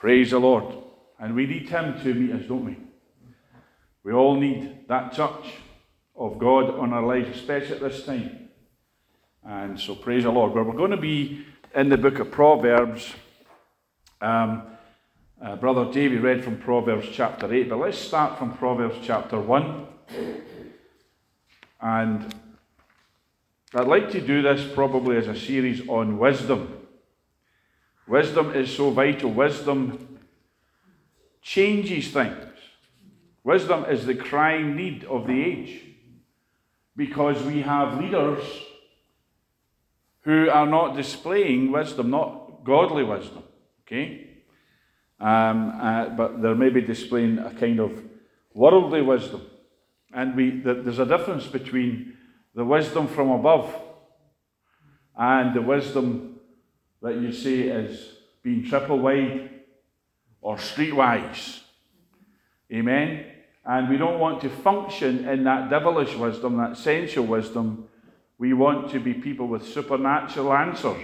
Praise the Lord. And we need Him to meet us, don't we? We all need that touch of God on our lives, especially at this time. And so, praise the Lord. But we're going to be in the book of Proverbs. Um, uh, Brother Davy read from Proverbs chapter 8, but let's start from Proverbs chapter 1. And I'd like to do this probably as a series on wisdom. Wisdom is so vital. Wisdom changes things. Wisdom is the crying need of the age because we have leaders who are not displaying wisdom, not godly wisdom. Okay? Um, uh, but they're maybe displaying a kind of worldly wisdom. And we, there's a difference between the wisdom from above and the wisdom that you say is being triple wide or streetwise. Amen? And we don't want to function in that devilish wisdom, that sensual wisdom. We want to be people with supernatural answers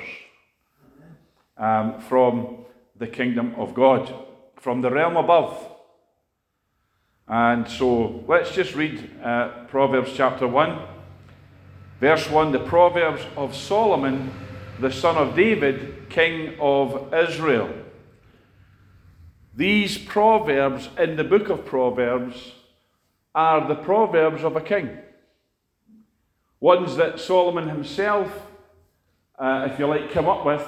um, from the kingdom of God, from the realm above. And so let's just read uh, Proverbs chapter 1, verse 1 the Proverbs of Solomon, the son of David, king of Israel. These proverbs in the book of Proverbs are the proverbs of a king. Ones that Solomon himself, uh, if you like, came up with,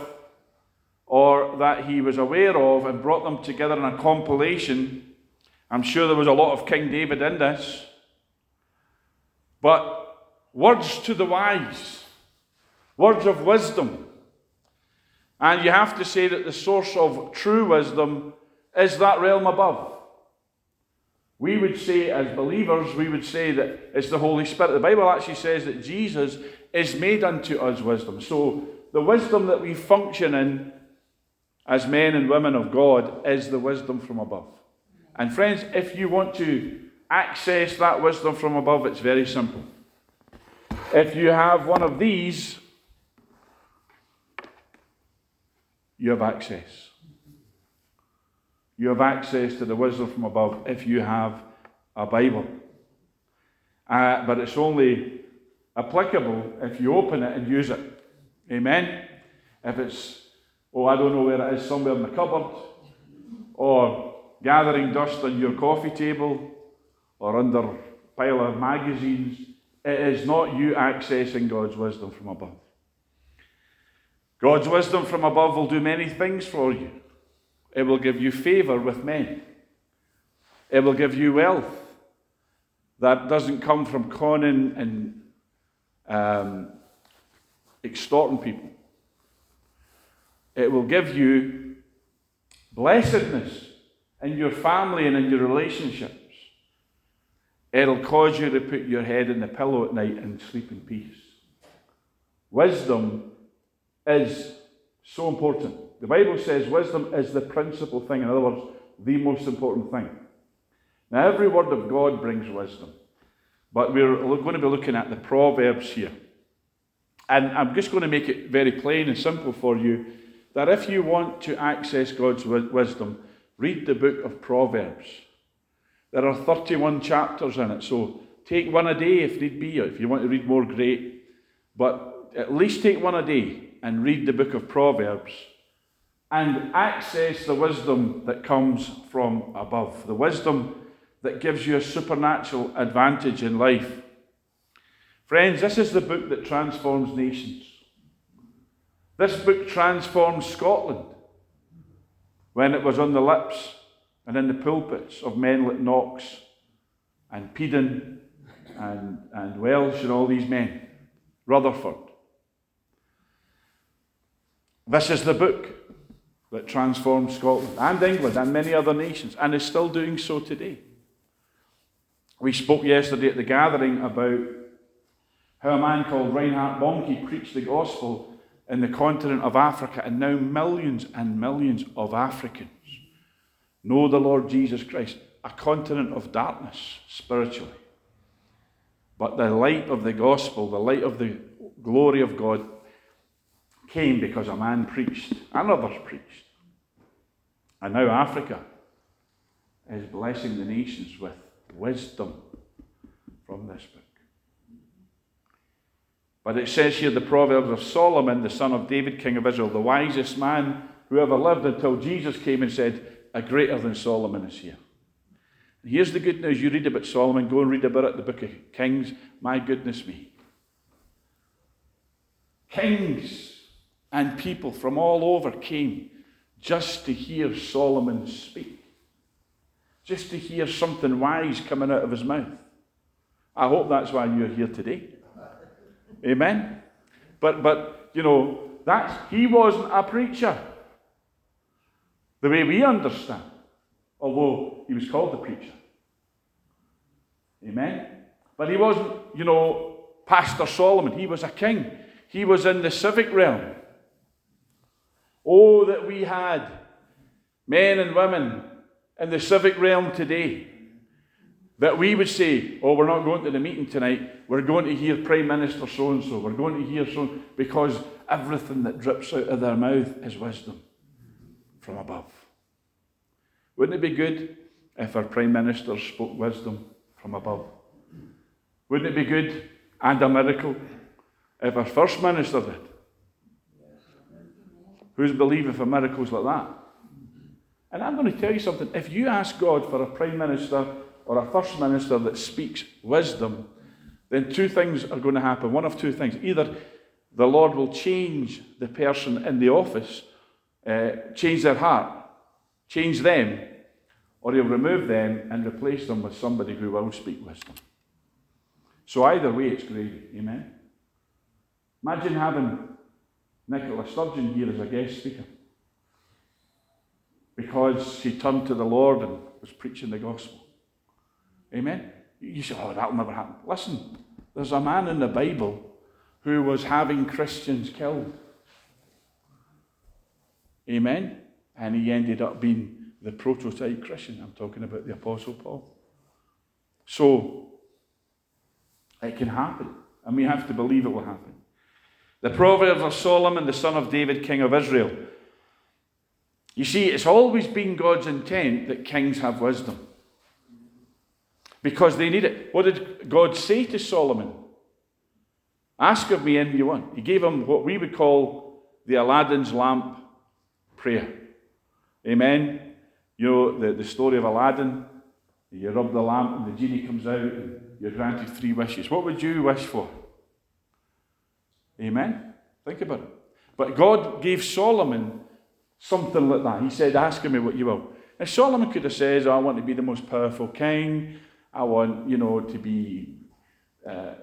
or that he was aware of and brought them together in a compilation. I'm sure there was a lot of King David in this. But words to the wise, words of wisdom. And you have to say that the source of true wisdom is that realm above. We would say, as believers, we would say that it's the Holy Spirit. The Bible actually says that Jesus is made unto us wisdom. So the wisdom that we function in as men and women of God is the wisdom from above. And friends, if you want to access that wisdom from above, it's very simple. If you have one of these, you have access. You have access to the wisdom from above if you have a Bible. Uh, but it's only applicable if you open it and use it. Amen? If it's Oh, I don't know where it is, somewhere in the cupboard, or gathering dust on your coffee table, or under a pile of magazines. It is not you accessing God's wisdom from above. God's wisdom from above will do many things for you. It will give you favor with men. It will give you wealth that doesn't come from conning and um, extorting people. It will give you blessedness in your family and in your relationships. It'll cause you to put your head in the pillow at night and sleep in peace. Wisdom is so important. The Bible says wisdom is the principal thing. In other words, the most important thing. Now, every word of God brings wisdom. But we're going to be looking at the Proverbs here. And I'm just going to make it very plain and simple for you that if you want to access God's wisdom, read the book of Proverbs. There are 31 chapters in it, so take one a day if need be. If you want to read more, great. But at least take one a day and read the book of Proverbs and access the wisdom that comes from above, the wisdom that gives you a supernatural advantage in life. Friends, this is the book that transforms nations. This book transformed Scotland when it was on the lips and in the pulpits of men like Knox and Peden and, and Welsh and all these men, Rutherford. This is the book that transformed Scotland and England and many other nations and is still doing so today. We spoke yesterday at the gathering about how a man called Reinhard Bonnke preached the gospel in the continent of Africa, and now millions and millions of Africans know the Lord Jesus Christ, a continent of darkness spiritually. But the light of the gospel, the light of the glory of God, came because a man preached and others preached. And now Africa is blessing the nations with wisdom from this book. But it says here the Proverbs of Solomon, the son of David, king of Israel, the wisest man who ever lived until Jesus came and said, A greater than Solomon is here. Here's the good news you read about Solomon, go and read about it in the book of Kings. My goodness me. Kings and people from all over came just to hear Solomon speak, just to hear something wise coming out of his mouth. I hope that's why you're here today. Amen. But but you know, that's he wasn't a preacher. The way we understand. Although he was called the preacher. Amen. But he wasn't, you know, Pastor Solomon. He was a king. He was in the civic realm. Oh, that we had men and women in the civic realm today that we would say, Oh, we're not going to the meeting tonight. We're going to hear Prime Minister so and so. We're going to hear so because everything that drips out of their mouth is wisdom from above. Wouldn't it be good if our Prime Minister spoke wisdom from above? Wouldn't it be good and a miracle if our First Minister did? Who's believing for miracles like that? And I'm going to tell you something. If you ask God for a Prime Minister or a First Minister that speaks wisdom, then two things are going to happen. One of two things. Either the Lord will change the person in the office, uh, change their heart, change them, or he'll remove them and replace them with somebody who will speak wisdom. So either way, it's great. Amen. Imagine having Nicola Sturgeon here as a guest speaker. Because she turned to the Lord and was preaching the gospel. Amen? You say, oh, that'll never happen. Listen, there's a man in the Bible who was having Christians killed. Amen? And he ended up being the prototype Christian. I'm talking about the Apostle Paul. So, it can happen. And we have to believe it will happen. The Proverbs of Solomon, the son of David, king of Israel. You see, it's always been God's intent that kings have wisdom. Because they need it. What did God say to Solomon? Ask of me anything you want. He gave him what we would call the Aladdin's lamp prayer. Amen. You know the, the story of Aladdin. You rub the lamp and the genie comes out and you're granted three wishes. What would you wish for? Amen? Think about it. But God gave Solomon something like that. He said, Ask me what you will. And Solomon could have said, oh, I want to be the most powerful king. I want, you know, to be. Uh,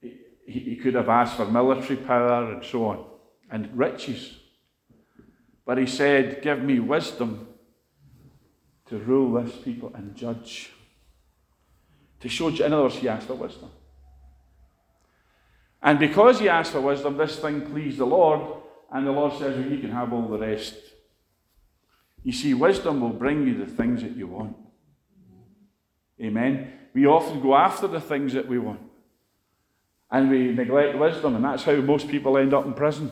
he, he could have asked for military power and so on, and riches. But he said, Give me wisdom to rule this people and judge. To show, in other words, he asked for wisdom. And because he asked for wisdom, this thing pleased the Lord, and the Lord says, well, You can have all the rest. You see, wisdom will bring you the things that you want. Amen. We often go after the things that we want. And we neglect wisdom, and that's how most people end up in prison.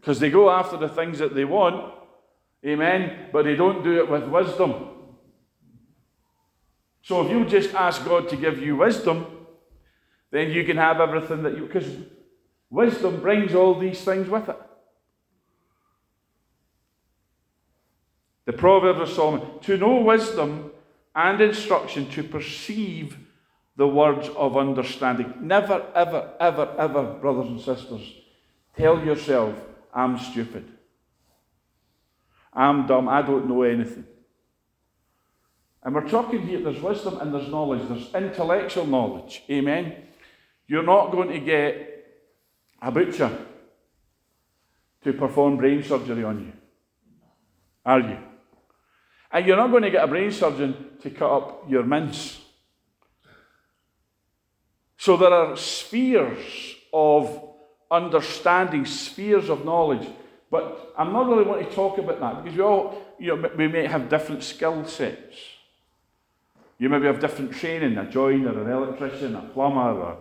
Because they go after the things that they want, amen, but they don't do it with wisdom. So if you just ask God to give you wisdom, then you can have everything that you, because wisdom brings all these things with it. The Proverbs of Solomon to know wisdom and instruction, to perceive the words of understanding. Never, ever, ever, ever, brothers and sisters, tell yourself, I'm stupid. I'm dumb. I don't know anything. And we're talking here, there's wisdom and there's knowledge. There's intellectual knowledge. Amen. You're not going to get a butcher to perform brain surgery on you, are you? And you're not going to get a brain surgeon to cut up your mince. So there are spheres of understanding, spheres of knowledge. But I'm not really want to talk about that because we all, you know, we may have different skill sets. You maybe have different training, a joiner, an electrician, a plumber, or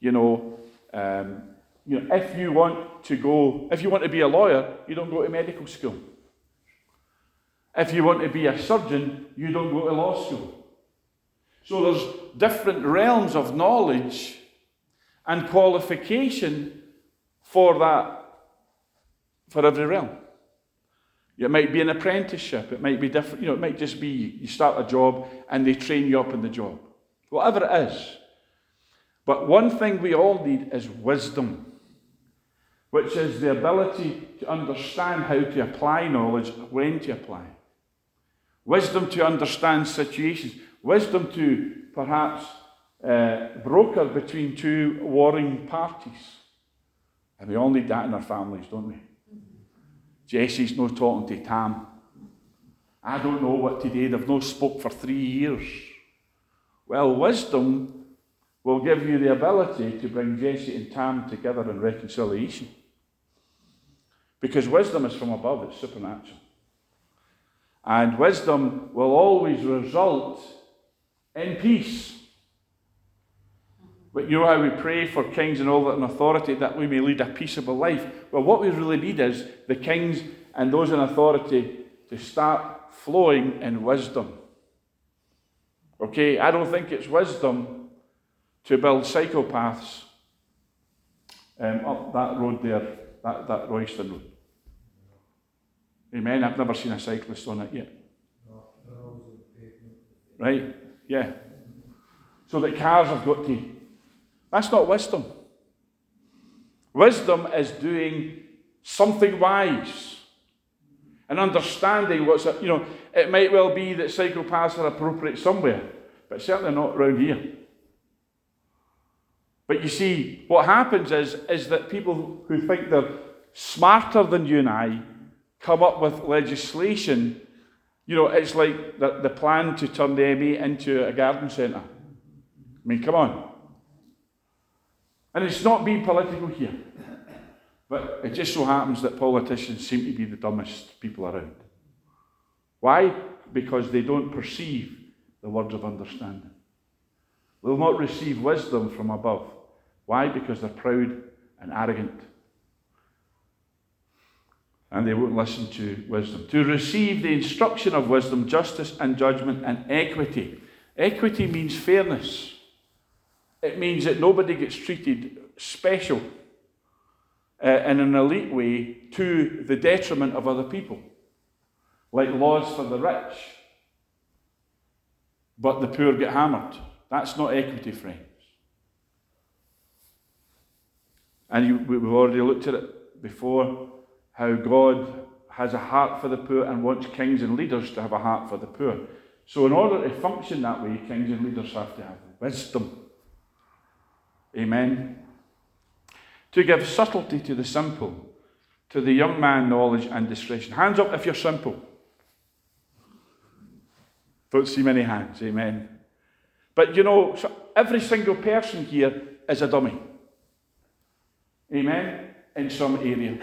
you know, um, you know, if you want to go, if you want to be a lawyer, you don't go to medical school. If you want to be a surgeon, you don't go to law school. So there's different realms of knowledge and qualification for that, for every realm. It might be an apprenticeship, it might be different, you know, it might just be you start a job and they train you up in the job. Whatever it is. But one thing we all need is wisdom, which is the ability to understand how to apply knowledge, when to apply. Wisdom to understand situations, wisdom to perhaps uh, broker between two warring parties. And we all need that in our families, don't we? Jesse's no talking to Tam. I don't know what today. They've no spoke for three years. Well, wisdom will give you the ability to bring Jesse and Tam together in reconciliation. Because wisdom is from above, it's supernatural. And wisdom will always result in peace. But you know how we pray for kings and all that in authority that we may lead a peaceable life? Well, what we really need is the kings and those in authority to start flowing in wisdom. Okay, I don't think it's wisdom to build psychopaths um, up that road there, that, that Royston Road. Amen. I've never seen a cyclist on it yet. Right? Yeah. So that cars have got to that's not wisdom. Wisdom is doing something wise and understanding what's, you know, it might well be that psychopaths are appropriate somewhere, but certainly not around here. But you see, what happens is, is that people who think they're smarter than you and I come up with legislation. You know, it's like the, the plan to turn the M8 into a garden centre. I mean, come on. And it's not being political here. But it just so happens that politicians seem to be the dumbest people around. Why? Because they don't perceive the words of understanding. They will not receive wisdom from above. Why? Because they're proud and arrogant. And they won't listen to wisdom. To receive the instruction of wisdom, justice and judgment and equity. Equity means fairness. It means that nobody gets treated special uh, in an elite way to the detriment of other people, like laws for the rich, but the poor get hammered. That's not equity, friends. And you, we've already looked at it before how God has a heart for the poor and wants kings and leaders to have a heart for the poor. So, in order to function that way, kings and leaders have to have wisdom. Amen. To give subtlety to the simple, to the young man knowledge and discretion. Hands up if you're simple. Don't see many hands. Amen. But you know, every single person here is a dummy. Amen. In some area.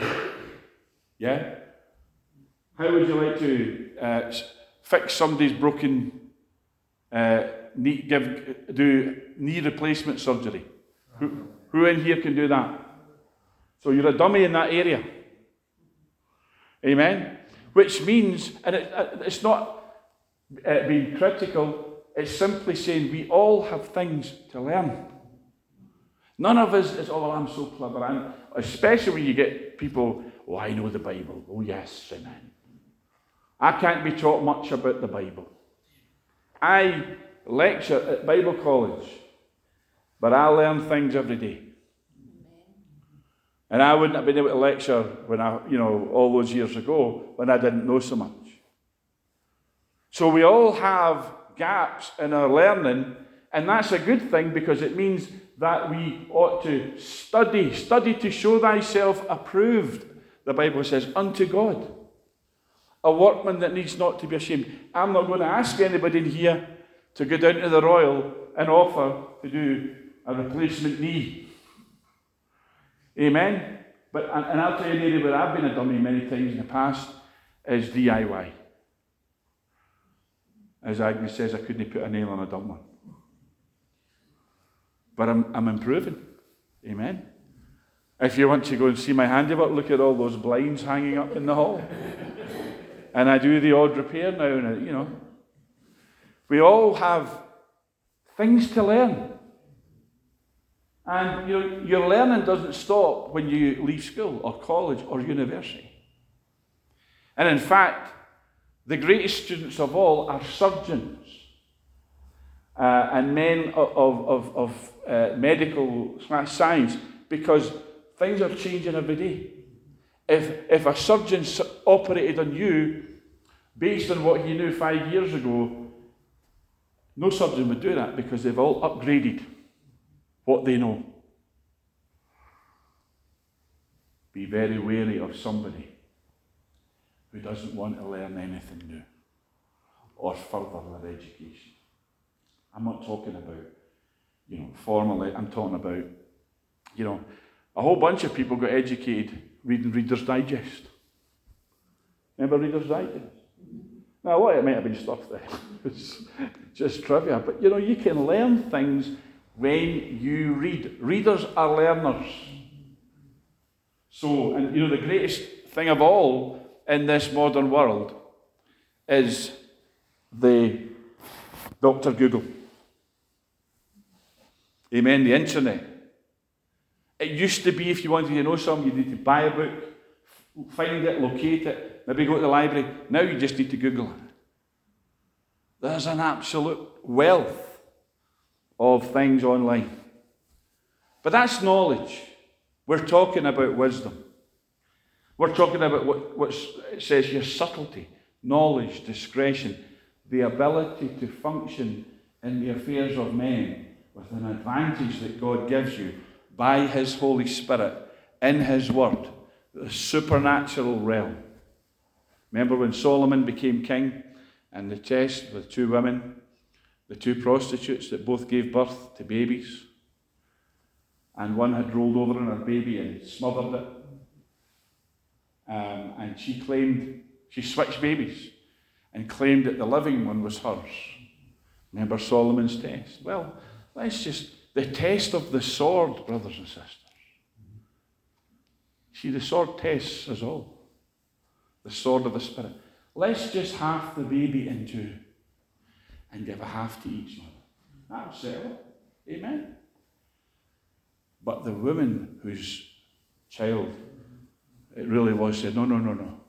Yeah? How would you like to uh, fix somebody's broken uh, knee, give, do knee replacement surgery? Who, who in here can do that? So you're a dummy in that area. Amen? Which means, and it, uh, it's not uh, being critical, it's simply saying we all have things to learn. None of us is, oh, I'm so clever. I'm, especially when you get people, oh, I know the Bible. Oh, yes, amen. I can't be taught much about the Bible. I lecture at Bible college. But I learn things every day. And I wouldn't have been able to lecture when I, you know, all those years ago when I didn't know so much. So we all have gaps in our learning, and that's a good thing because it means that we ought to study, study to show thyself approved, the Bible says, unto God. A workman that needs not to be ashamed. I'm not going to ask anybody in here to go down to the Royal and offer to do a replacement knee. Amen? But, and, I'll tell you an area where I've been a dummy many times in the past is DIY. As Agnes says, I couldn't put a nail on a dumb one. But I'm, I'm improving. Amen? If you want to go and see my handiwork, look at all those blinds hanging up in the hall. and I do the odd repair now, and you know. We all have things to learn. And your, your learning doesn't stop when you leave school or college or university. And in fact, the greatest students of all are surgeons uh, and men of, of, of uh, medical science because things are changing every day. If, if a surgeon operated on you based on what he knew five years ago, no surgeon would do that because they've all upgraded what they know. Be very wary of somebody who doesn't want to learn anything new or further their education. I'm not talking about, you know, formally, I'm talking about, you know, a whole bunch of people got educated reading Reader's Digest. Remember Reader's Digest? Now, what it might have been stuff there. it's just trivia. But you know, you can learn things when you read. Readers are learners. So, and you know, the greatest thing of all in this modern world is the Dr. Google. Amen. The internet. It used to be if you wanted to know something, you need to buy a book, find it, locate it, maybe go to the library. Now you just need to Google it. There's an absolute wealth of things online. But that's knowledge. We're talking about wisdom. We're talking about what, it says here subtlety, knowledge, discretion, the ability to function in the affairs of men with an advantage that God gives you by His Holy Spirit in His Word, the supernatural realm. Remember when Solomon became king and the test with two women, the two prostitutes that both gave birth to babies, and one had rolled over on her baby and smothered it. Um, and she claimed, she switched babies and claimed that the living one was hers. Remember Solomon's test? Well, let's just the test of the sword, brothers and sisters. See, the sword tests us all. The sword of the Spirit. Let's just half the baby in two and give a half to each mother. That'll settle it. Amen. But the woman whose child it really was said, No, no, no, no.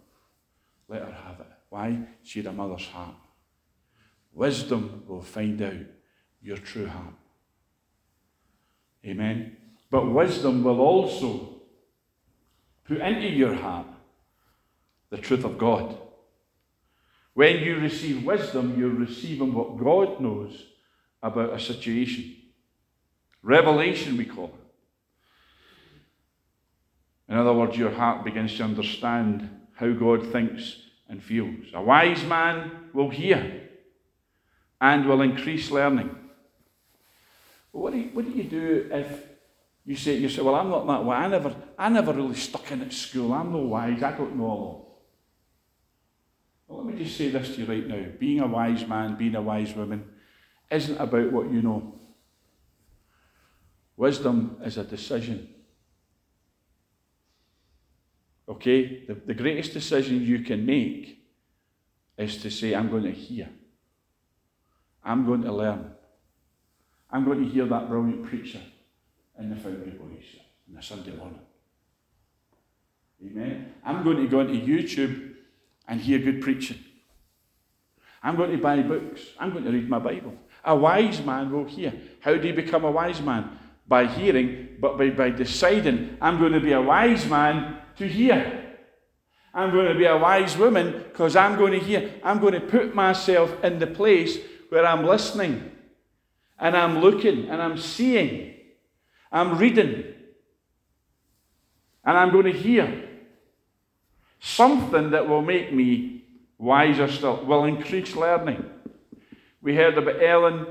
Let her have it. Why? She had a mother's heart. Wisdom will find out your true heart. Amen. But wisdom will also put into your heart the truth of God. When you receive wisdom, you're receiving what God knows about a situation. Revelation, we call it. In other words, your heart begins to understand how God thinks and feels. A wise man will hear and will increase learning. What do you, what do, you do if you say you say, well, I'm not that way. I never, I never really stuck in at school. I'm no wise. I don't know all. Well, let me just say this to you right now. Being a wise man, being a wise woman, isn't about what you know. Wisdom is a decision. Okay? The, the greatest decision you can make is to say, I'm going to hear. I'm going to learn. I'm going to hear that brilliant preacher in the Foundry Boys on a Sunday morning. Amen. I'm going to go into YouTube and hear good preaching. I'm going to buy books. I'm going to read my Bible. A wise man will hear. How do you become a wise man? By hearing, but by, by deciding, I'm going to be a wise man to hear. I'm going to be a wise woman because I'm going to hear. I'm going to put myself in the place where I'm listening and I'm looking and I'm seeing, I'm reading, and I'm going to hear something that will make me wiser still, will increase learning. We heard about Ellen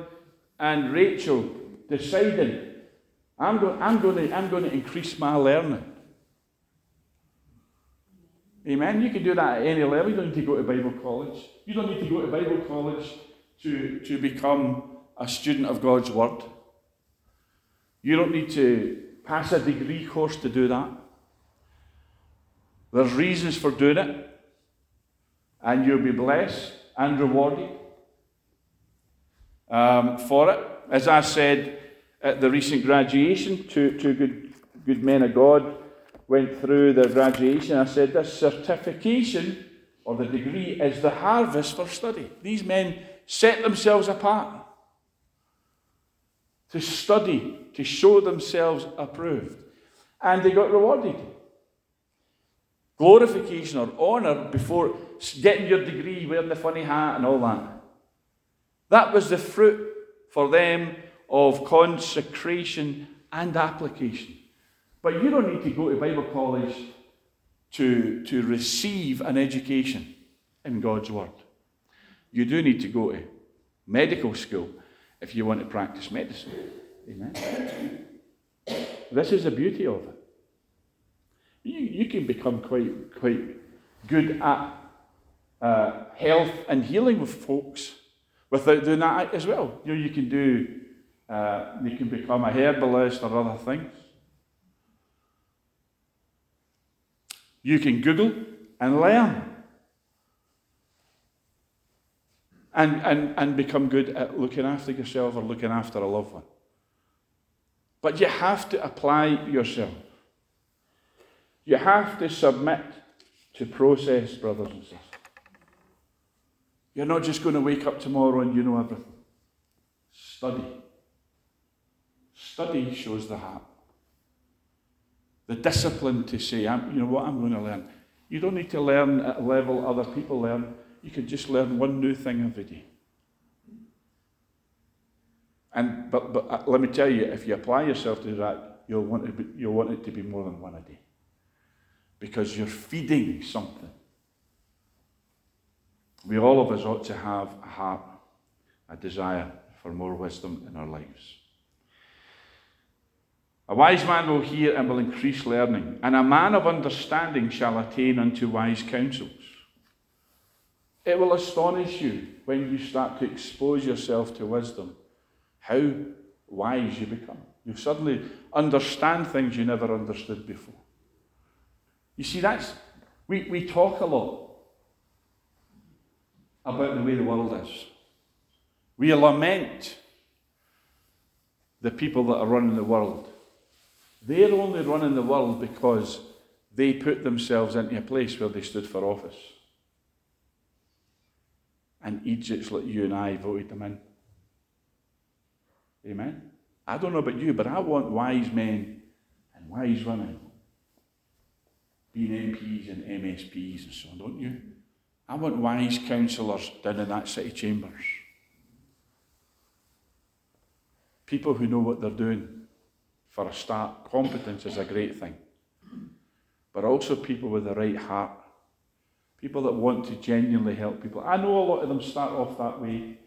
and Rachel deciding, I'm going, I'm going, to, I'm going to increase my learning. Amen. You can do that at any level. You don't need to go to Bible college. You don't need to go to Bible college to, to become a student of God's Word. You don't need to pass a degree course to do that. There's reasons for doing it. and you'll be blessed and rewarded um, for it. As I said at the recent graduation, two, two good, good men of God went through their graduation. I said, This certification or the degree is the harvest for study. These men set themselves apart to study, to show themselves approved. And they got rewarded. Glorification or honour before getting your degree, wearing the funny hat, and all that. That was the fruit for them of consecration and application. But you don't need to go to Bible college to, to receive an education in God's Word. You do need to go to medical school if you want to practice medicine. Amen. This is the beauty of it. You, you can become quite, quite good at uh, health and healing with folks without doing that as well. You know, you can do, uh, you can become a herbalist or other things. You can Google and learn. And, and, and become good at looking after yourself or looking after a loved one. But you have to apply yourself. You have to submit to process, brothers and sisters. You're not just going to wake up tomorrow and you know everything. Study. Study shows the heart. The discipline to say, you know what, I'm going to learn. You don't need to learn at a level other people learn. You can just learn one new thing every day. And, but, but uh, let me tell you, if you apply yourself to that, you'll want, it, you'll want it to be more than one a day. Because you're feeding something. We all of us ought to have a heart, a desire for more wisdom in our lives. A wise man will hear and will increase learning, and a man of understanding shall attain unto wise counsels. It will astonish you when you start to expose yourself to wisdom, how wise you become. You suddenly understand things you never understood before. You see, that's we, we talk a lot about the way the world is. We lament the people that are running the world. They're only running the world because they put themselves into a place where they stood for office. And Egypt's like you and I voted them in. Amen? I don't know about you, but I want wise men and wise women being MPs and MSPs and so on, don't you? I want wise councillors down in that city chambers. People who know what they're doing. For a start, competence is a great thing. But also people with the right heart. People that want to genuinely help people. I know a lot of them start off that way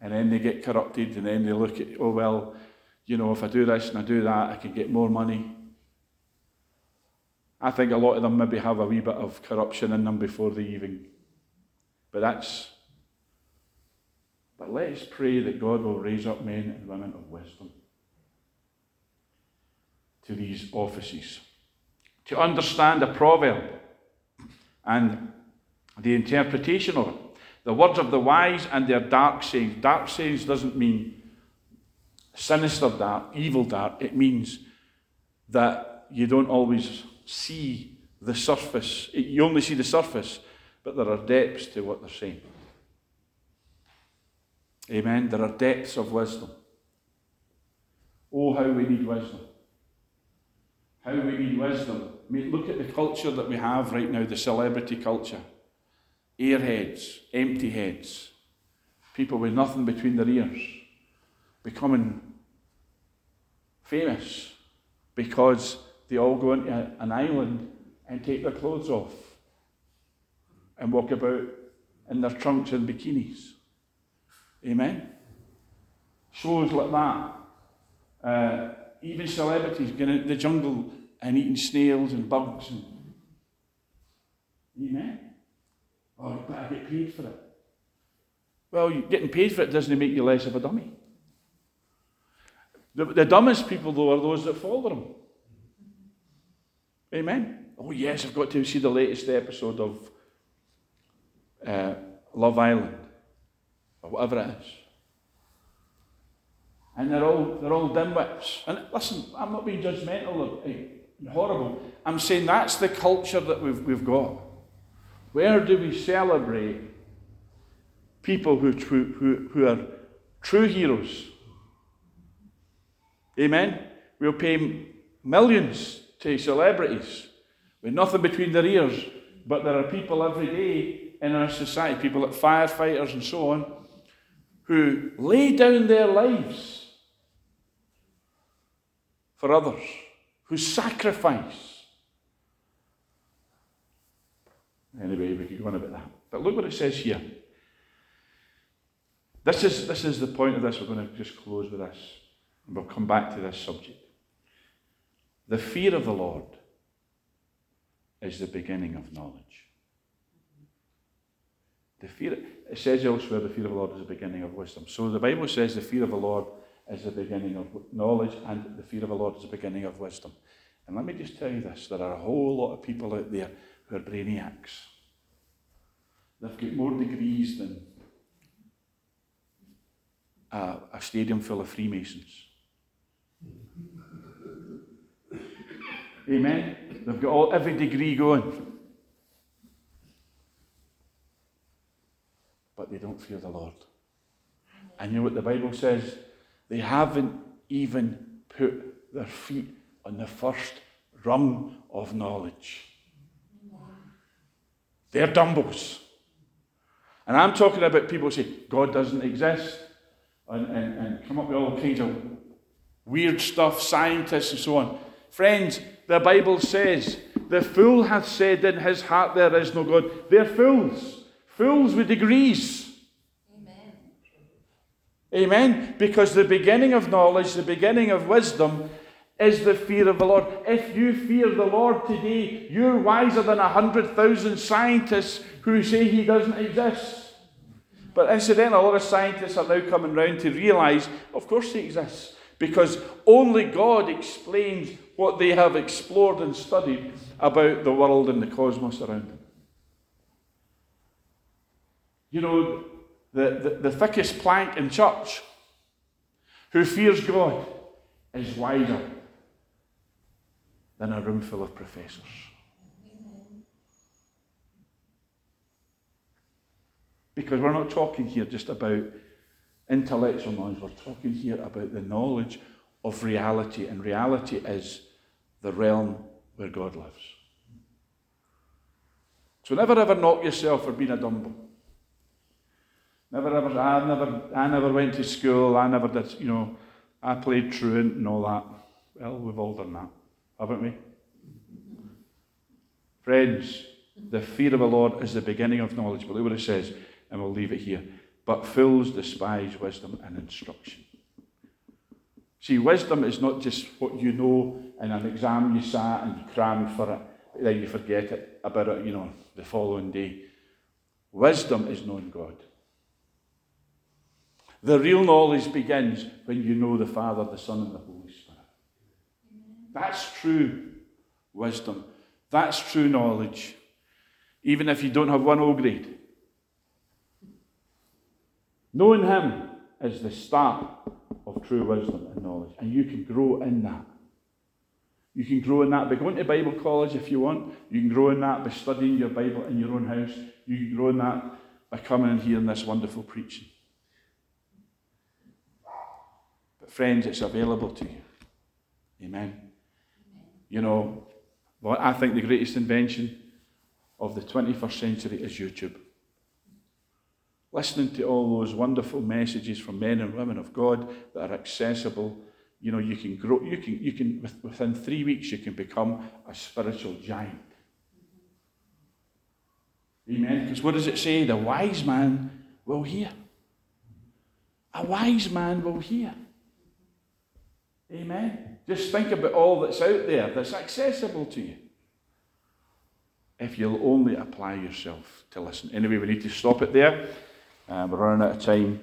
and then they get corrupted and then they look at, oh, well, you know, if I do this and I do that, I can get more money. I think a lot of them maybe have a wee bit of corruption in them before they even but that's. But let's pray that God will raise up men and women of wisdom to these offices. To understand a proverb and the interpretation of it. The words of the wise and their dark sayings. Dark sayings doesn't mean sinister dark, evil dark. It means that you don't always see the surface. You only see the surface but there are depths to what they're saying. Amen. There are depths of wisdom. Oh, how we need wisdom. How we need wisdom. I mean, look at the culture that we have right now, the celebrity culture. Airheads, empty heads, people with nothing between their ears, becoming famous because they all go into an island and take their clothes off and walk about in their trunks and bikinis. Amen? Shows like that. Uh, even celebrities going into the jungle and eating snails and bugs. And... Amen? Oh, but I get paid for it. Well, getting paid for it doesn't make you less of a dummy. The, the dumbest people, though, are those that follow them. Amen? Oh, yes, I've got to see the latest episode of uh, Love Island or whatever it is. And they're all, they're all dimwits. And listen, I'm not being judgmental or uh, horrible. I'm saying that's the culture that we've, we've got. Where do we celebrate people who, who, who are true heroes? Amen? We'll pay millions to celebrities with nothing between their ears, but there are people every day in our society, people like firefighters and so on, who lay down their lives for others, who sacrifice. Anyway, we could go on about that. But look what it says here. This is, this is the point of this. We're going to just close with this. And we'll come back to this subject. The fear of the Lord is the beginning of knowledge. The fear, it says elsewhere, the fear of the Lord is the beginning of wisdom. So the Bible says the fear of the Lord is the beginning of knowledge, and the fear of the Lord is the beginning of wisdom. And let me just tell you this there are a whole lot of people out there who are brainiacs. They've got more degrees than a, a stadium full of Freemasons. Amen. They've got all, every degree going. But they don't fear the Lord. And you know what the Bible says? They haven't even put their feet on the first rung of knowledge. They're dumbles. And I'm talking about people who say God doesn't exist and, and, and come up with all kinds of weird stuff, scientists and so on. Friends, the Bible says, the fool hath said in his heart there is no God. They're fools. Fools with degrees. Amen. Amen. Because the beginning of knowledge, the beginning of wisdom, is the fear of the Lord. If you fear the Lord today, you're wiser than a hundred thousand scientists who say he doesn't exist. But incidentally, a lot of scientists are now coming round to realize, of course, he exists. Because only God explains what they have explored and studied about the world and the cosmos around them. You know, the, the, the thickest plank in church who fears God is wiser than a room full of professors. Because we're not talking here just about intellectual knowledge, we're talking here about the knowledge of reality, and reality is the realm where God lives. So never ever knock yourself for being a dumbo. Never ever, I never, I never went to school, I never did, you know, I played truant and all that. Well, we've all done that, haven't we? Friends, the fear of the Lord is the beginning of knowledge. Look what it says, and we'll leave it here. But fools despise wisdom and instruction. See, wisdom is not just what you know in an exam you sat and you crammed for it, then you forget it about it, you know, the following day. Wisdom is knowing God. The real knowledge begins when you know the Father, the Son, and the Holy. That's true wisdom. That's true knowledge. Even if you don't have one O grade. Knowing Him is the start of true wisdom and knowledge. And you can grow in that. You can grow in that by going to Bible college if you want. You can grow in that by studying your Bible in your own house. You can grow in that by coming and hearing this wonderful preaching. But, friends, it's available to you. Amen. You know, well, I think the greatest invention of the 21st century is YouTube listening to all those wonderful messages from men and women of God that are accessible. You know, you can grow, you can, you can, within three weeks, you can become a spiritual giant. Amen. Because what does it say? The wise man will hear. A wise man will hear. Amen. Just think about all that's out there that's accessible to you. If you'll only apply yourself to listen. Anyway, we need to stop it there. Uh, we're running out of time.